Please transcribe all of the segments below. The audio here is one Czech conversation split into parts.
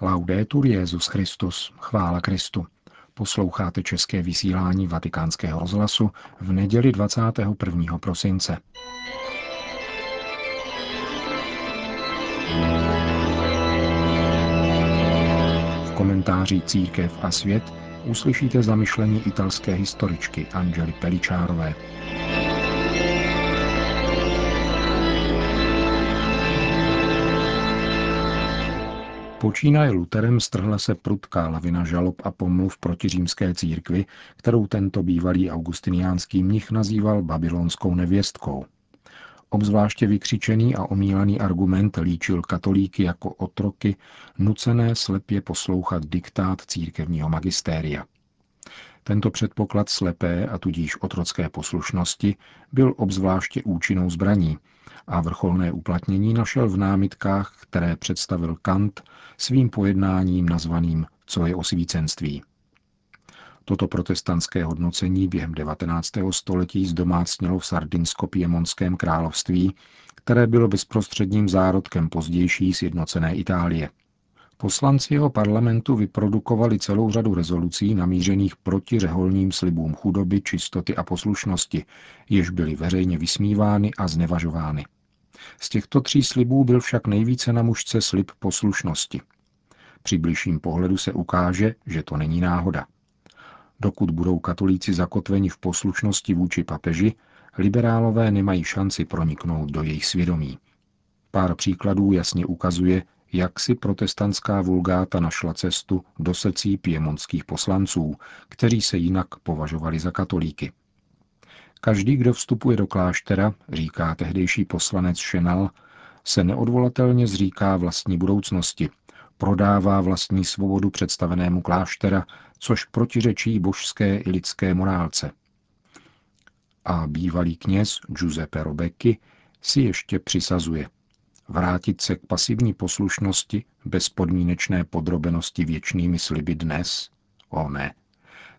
Laudetur Jezus Christus, chvála Kristu. Posloucháte české vysílání Vatikánského rozhlasu v neděli 21. prosince. V komentáři Církev a svět uslyšíte zamyšlení italské historičky Angely Peličárové. Počínaje Luterem strhla se prudká lavina žalob a pomluv proti římské církvi, kterou tento bývalý augustiniánský mnich nazýval babylonskou nevěstkou. Obzvláště vykřičený a omílaný argument líčil katolíky jako otroky, nucené slepě poslouchat diktát církevního magistéria. Tento předpoklad slepé a tudíž otrocké poslušnosti byl obzvláště účinnou zbraní a vrcholné uplatnění našel v námitkách, které představil Kant svým pojednáním nazvaným Co je osvícenství. Toto protestantské hodnocení během 19. století zdomácnělo v Sardinsko-Piemonském království, které bylo bezprostředním zárodkem pozdější sjednocené Itálie. Poslanci jeho parlamentu vyprodukovali celou řadu rezolucí namířených proti řeholním slibům chudoby, čistoty a poslušnosti, jež byly veřejně vysmívány a znevažovány. Z těchto tří slibů byl však nejvíce na mužce slib poslušnosti. Při bližším pohledu se ukáže, že to není náhoda. Dokud budou katolíci zakotveni v poslušnosti vůči papeži, liberálové nemají šanci proniknout do jejich svědomí. Pár příkladů jasně ukazuje, jak si protestantská vulgáta našla cestu do secí piemonských poslanců, kteří se jinak považovali za katolíky. Každý, kdo vstupuje do kláštera, říká tehdejší poslanec Šenal, se neodvolatelně zříká vlastní budoucnosti, prodává vlastní svobodu představenému kláštera, což protiřečí božské i lidské morálce. A bývalý kněz Giuseppe Robecki si ještě přisazuje vrátit se k pasivní poslušnosti bez podmínečné podrobenosti věčnými sliby dnes? O ne,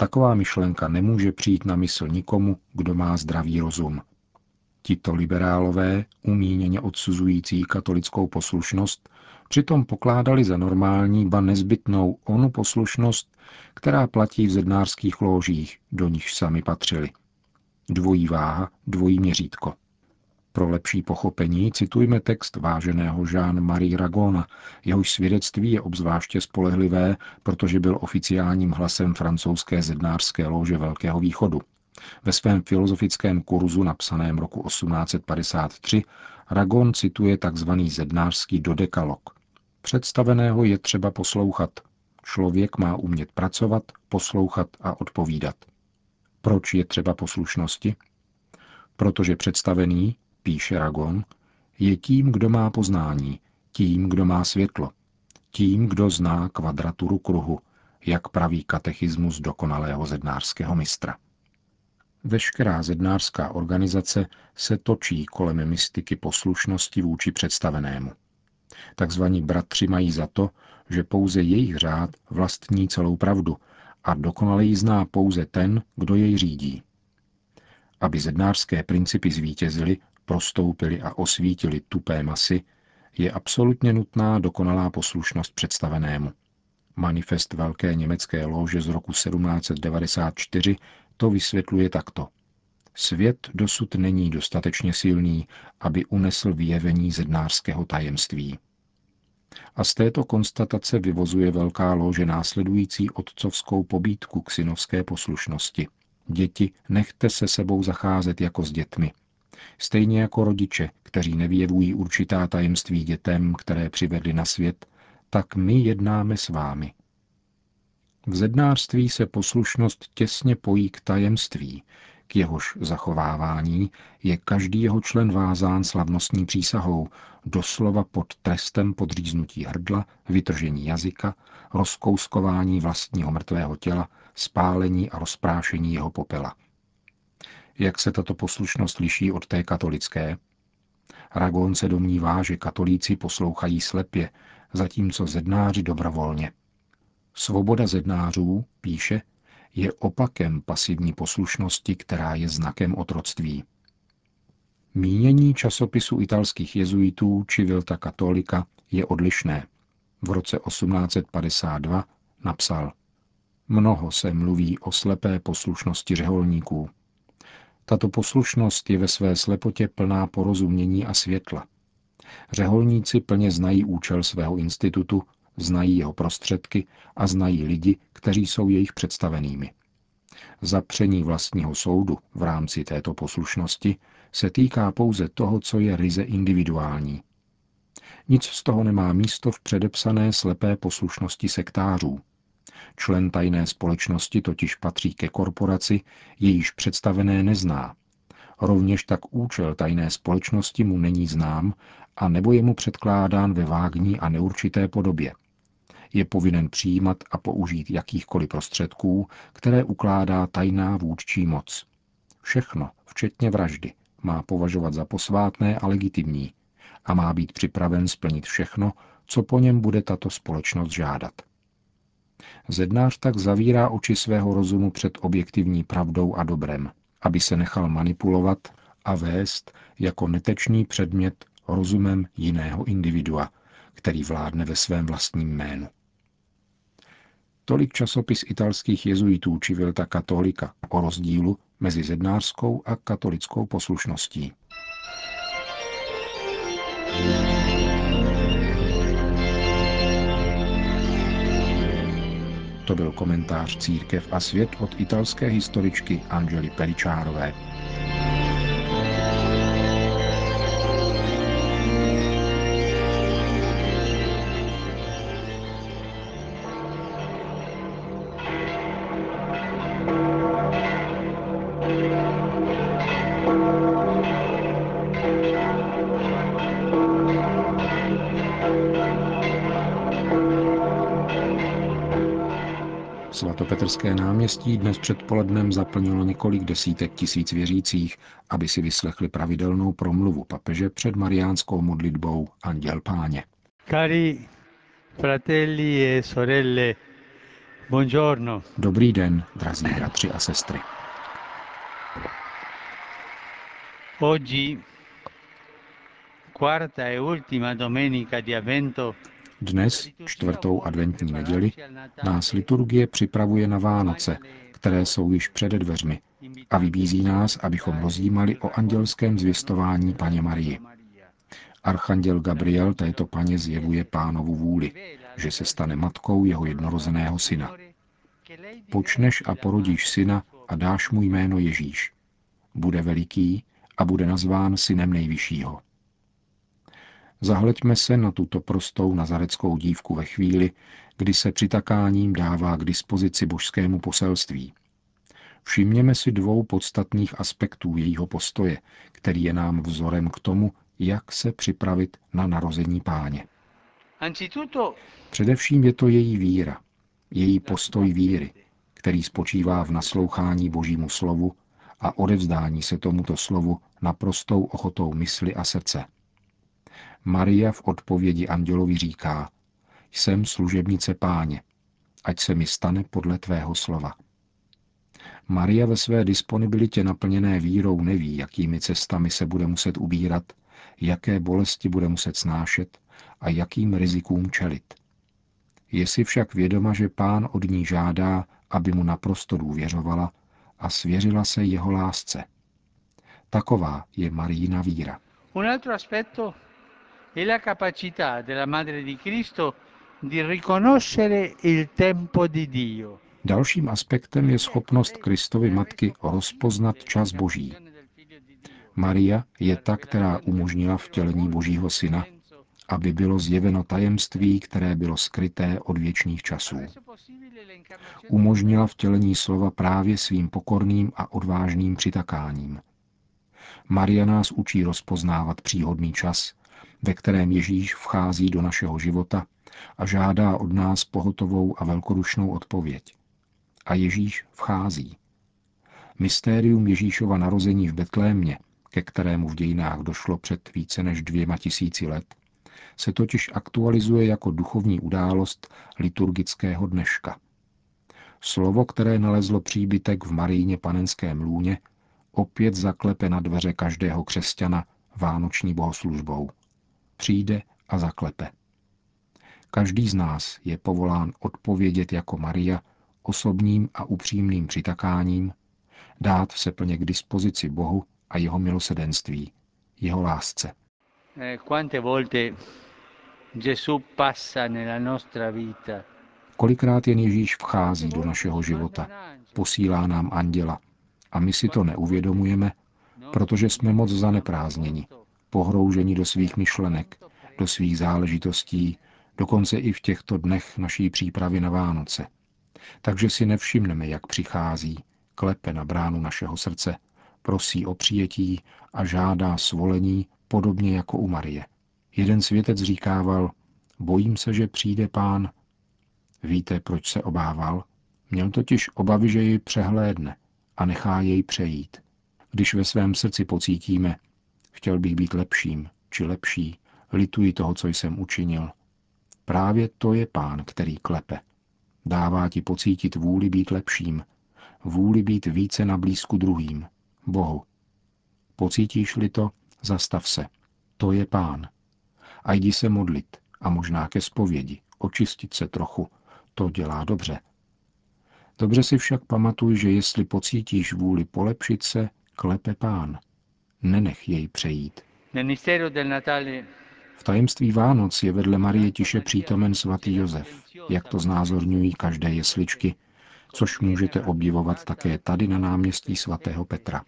Taková myšlenka nemůže přijít na mysl nikomu, kdo má zdravý rozum. Tito liberálové, umíněně odsuzující katolickou poslušnost, přitom pokládali za normální, ba nezbytnou onu poslušnost, která platí v zednářských lóžích, do nichž sami patřili. Dvojí váha, dvojí měřítko. Pro lepší pochopení citujme text váženého Jean-Marie Ragona, jehož svědectví je obzvláště spolehlivé, protože byl oficiálním hlasem francouzské zednářské lože Velkého východu. Ve svém filozofickém kurzu napsaném roku 1853 Ragon cituje tzv. zednářský dodekalog. Představeného je třeba poslouchat. Člověk má umět pracovat, poslouchat a odpovídat. Proč je třeba poslušnosti? Protože představený, píše Ragon, je tím, kdo má poznání, tím, kdo má světlo, tím, kdo zná kvadraturu kruhu, jak praví katechismus dokonalého zednářského mistra. Veškerá zednářská organizace se točí kolem mystiky poslušnosti vůči představenému. Takzvaní bratři mají za to, že pouze jejich řád vlastní celou pravdu a dokonale ji zná pouze ten, kdo jej řídí. Aby zednářské principy zvítězily, prostoupili a osvítili tupé masy, je absolutně nutná dokonalá poslušnost představenému. Manifest Velké německé lože z roku 1794 to vysvětluje takto. Svět dosud není dostatečně silný, aby unesl vyjevení zednářského tajemství. A z této konstatace vyvozuje Velká lože následující otcovskou pobídku k synovské poslušnosti. Děti, nechte se sebou zacházet jako s dětmi. Stejně jako rodiče, kteří nevyjevují určitá tajemství dětem, které přivedli na svět, tak my jednáme s vámi. V zednářství se poslušnost těsně pojí k tajemství, k jehož zachovávání je každý jeho člen vázán slavnostní přísahou, doslova pod trestem podříznutí hrdla, vytržení jazyka, rozkouskování vlastního mrtvého těla, spálení a rozprášení jeho popela – jak se tato poslušnost liší od té katolické? Ragon se domnívá, že katolíci poslouchají slepě, zatímco zednáři dobrovolně. Svoboda zednářů, píše, je opakem pasivní poslušnosti, která je znakem otroctví. Mínění časopisu italských jezuitů či Vilta katolika je odlišné. v roce 1852 napsal Mnoho se mluví o slepé poslušnosti řeholníků. Tato poslušnost je ve své slepotě plná porozumění a světla. Řeholníci plně znají účel svého institutu, znají jeho prostředky a znají lidi, kteří jsou jejich představenými. Zapření vlastního soudu v rámci této poslušnosti se týká pouze toho, co je ryze individuální. Nic z toho nemá místo v předepsané slepé poslušnosti sektářů. Člen tajné společnosti totiž patří ke korporaci, jejíž představené nezná. Rovněž tak účel tajné společnosti mu není znám a nebo je mu předkládán ve vágní a neurčité podobě. Je povinen přijímat a použít jakýchkoliv prostředků, které ukládá tajná vůdčí moc. Všechno, včetně vraždy, má považovat za posvátné a legitimní a má být připraven splnit všechno, co po něm bude tato společnost žádat. Zednář tak zavírá oči svého rozumu před objektivní pravdou a dobrem, aby se nechal manipulovat a vést jako netečný předmět rozumem jiného individua, který vládne ve svém vlastním jménu. Tolik časopis italských jezuitů Civilta Katolika o rozdílu mezi zednářskou a katolickou poslušností. To byl komentář Církev a svět od italské historičky Angely Peličárové. Svatopetrské náměstí dnes předpolednem zaplnilo několik desítek tisíc věřících, aby si vyslechli pravidelnou promluvu papeže před mariánskou modlitbou Anděl Páně. Cari fratelli e sorelle, buongiorno. Dobrý den, drazí bratři a sestry. Oggi, quarta e ultima domenica di Avvento, dnes, čtvrtou adventní neděli, nás liturgie připravuje na Vánoce, které jsou již přede dveřmi a vybízí nás, abychom rozjímali o andělském zvěstování paně Marii. Archanděl Gabriel této paně zjevuje pánovu vůli, že se stane matkou jeho jednorozeného syna. Počneš a porodíš syna a dáš mu jméno Ježíš. Bude veliký a bude nazván synem nejvyššího. Zahleďme se na tuto prostou nazareckou dívku ve chvíli, kdy se přitakáním dává k dispozici božskému poselství. Všimněme si dvou podstatných aspektů jejího postoje, který je nám vzorem k tomu, jak se připravit na narození páně. Především je to její víra, její postoj víry, který spočívá v naslouchání Božímu slovu a odevzdání se tomuto slovu naprostou ochotou mysli a srdce. Maria v odpovědi andělovi říká, jsem služebnice páně, ať se mi stane podle tvého slova. Maria ve své disponibilitě naplněné vírou neví, jakými cestami se bude muset ubírat, jaké bolesti bude muset snášet a jakým rizikům čelit. Je si však vědoma, že pán od ní žádá, aby mu naprosto důvěřovala a svěřila se jeho lásce. Taková je Marína víra. È la capacità della Madre di Cristo di riconoscere il tempo di Dio. Dalším aspektem je schopnost Kristovy matky rozpoznat čas Boží. Maria je ta, která umožnila vtělení Božího syna, aby bylo zjeveno tajemství, které bylo skryté od věčných časů. Umožnila vtělení slova právě svým pokorným a odvážným přitakáním. Maria nás učí rozpoznávat příhodný čas, ve kterém Ježíš vchází do našeho života a žádá od nás pohotovou a velkodušnou odpověď. A Ježíš vchází. Mystérium Ježíšova narození v Betlémě, ke kterému v dějinách došlo před více než dvěma tisíci let, se totiž aktualizuje jako duchovní událost liturgického dneška. Slovo, které nalezlo příbytek v Maríně panenském lůně, opět zaklepe na dveře každého křesťana vánoční bohoslužbou. Přijde a zaklepe. Každý z nás je povolán odpovědět jako Maria osobním a upřímným přitakáním, dát se plně k dispozici Bohu a jeho milosedenství, jeho lásce. Eh, Kolikrát jen Ježíš vchází do našeho života, posílá nám anděla a my si to neuvědomujeme, protože jsme moc zaneprázdněni, pohrouženi do svých myšlenek, do svých záležitostí, dokonce i v těchto dnech naší přípravy na Vánoce. Takže si nevšimneme, jak přichází, klepe na bránu našeho srdce, prosí o přijetí a žádá svolení, podobně jako u Marie. Jeden světec říkával, bojím se, že přijde pán. Víte, proč se obával? Měl totiž obavy, že ji přehlédne a nechá jej přejít. Když ve svém srdci pocítíme, chtěl bych být lepším či lepší, lituji toho, co jsem učinil. Právě to je pán, který klepe. Dává ti pocítit vůli být lepším, vůli být více na blízku druhým, Bohu. Pocítíš-li to, zastav se. To je pán. A jdi se modlit a možná ke zpovědi, očistit se trochu. To dělá dobře. Dobře si však pamatuj, že jestli pocítíš vůli polepšit se, klepe pán. Nenech jej přejít. V tajemství Vánoc je vedle Marie tiše přítomen svatý Josef, jak to znázorňují každé jesličky, což můžete obdivovat také tady na náměstí svatého Petra.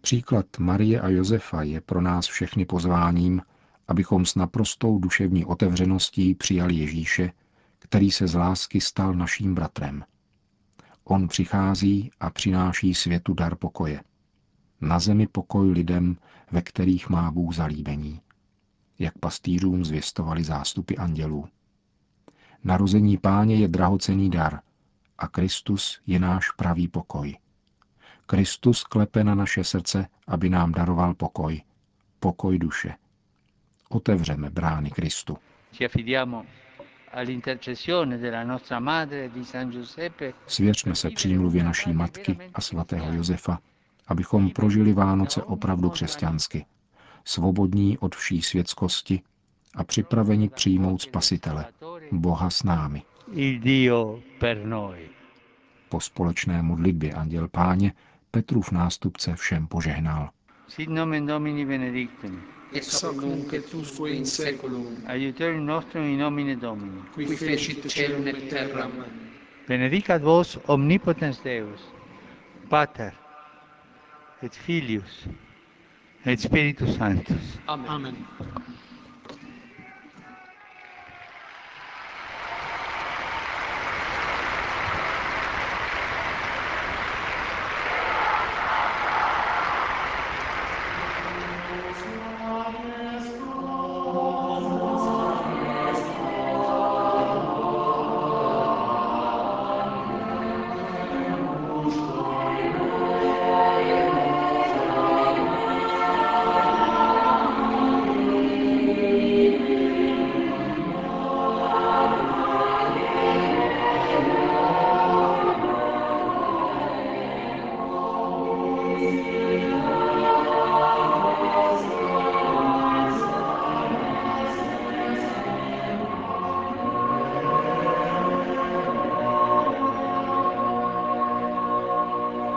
Příklad Marie a Josefa je pro nás všechny pozváním, abychom s naprostou duševní otevřeností přijali Ježíše, který se z lásky stal naším bratrem. On přichází a přináší světu dar pokoje. Na zemi pokoj lidem, ve kterých má Bůh zalíbení. Jak pastýřům zvěstovali zástupy andělů. Narození páně je drahocený dar a Kristus je náš pravý pokoj. Kristus klepe na naše srdce, aby nám daroval pokoj. Pokoj duše. Otevřeme brány Kristu. Svěřme se přímluvě naší matky a svatého Josefa, abychom prožili Vánoce opravdu křesťansky, svobodní od vší světskosti a připraveni přijmout Spasitele, Boha s námi. Po společné modlitbě Anděl Páně Petrův nástupce všem požehnal. Sit nomen Domini benedictum. Ex hoc nunc et usque in seculum. Aiuterium nostrum in nomine Domini. Qui fecit celum et terram. Benedicat vos omnipotens Deus, Pater et Filius et Spiritus Sanctus. Amen. Amen.